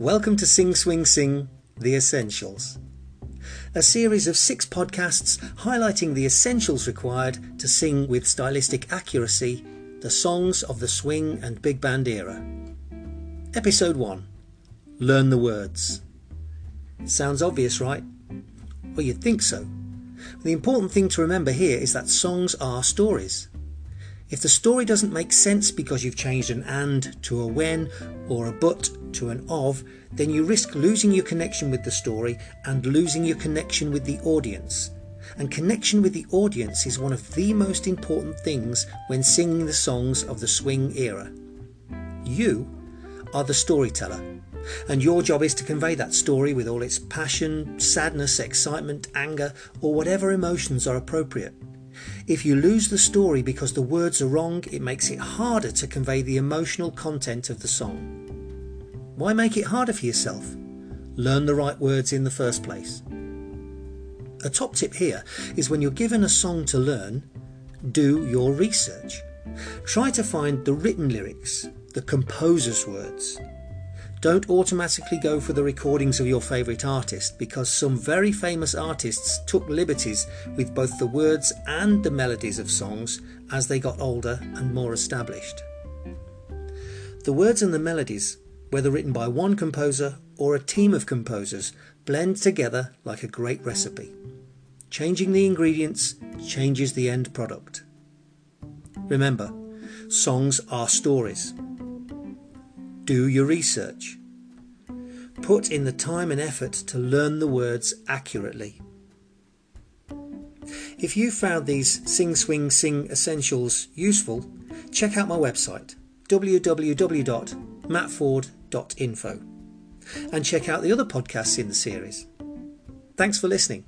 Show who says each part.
Speaker 1: Welcome to Sing Swing Sing The Essentials, a series of six podcasts highlighting the essentials required to sing with stylistic accuracy the songs of the swing and big band era. Episode 1 Learn the Words. Sounds obvious, right? Well, you'd think so. The important thing to remember here is that songs are stories. If the story doesn't make sense because you've changed an and to a when or a but to an of, then you risk losing your connection with the story and losing your connection with the audience. And connection with the audience is one of the most important things when singing the songs of the swing era. You are the storyteller, and your job is to convey that story with all its passion, sadness, excitement, anger, or whatever emotions are appropriate. If you lose the story because the words are wrong, it makes it harder to convey the emotional content of the song. Why make it harder for yourself? Learn the right words in the first place. A top tip here is when you're given a song to learn, do your research. Try to find the written lyrics, the composer's words, don't automatically go for the recordings of your favourite artist because some very famous artists took liberties with both the words and the melodies of songs as they got older and more established. The words and the melodies, whether written by one composer or a team of composers, blend together like a great recipe. Changing the ingredients changes the end product. Remember, songs are stories. Do your research. Put in the time and effort to learn the words accurately. If you found these Sing Swing Sing essentials useful, check out my website www.mattford.info and check out the other podcasts in the series. Thanks for listening.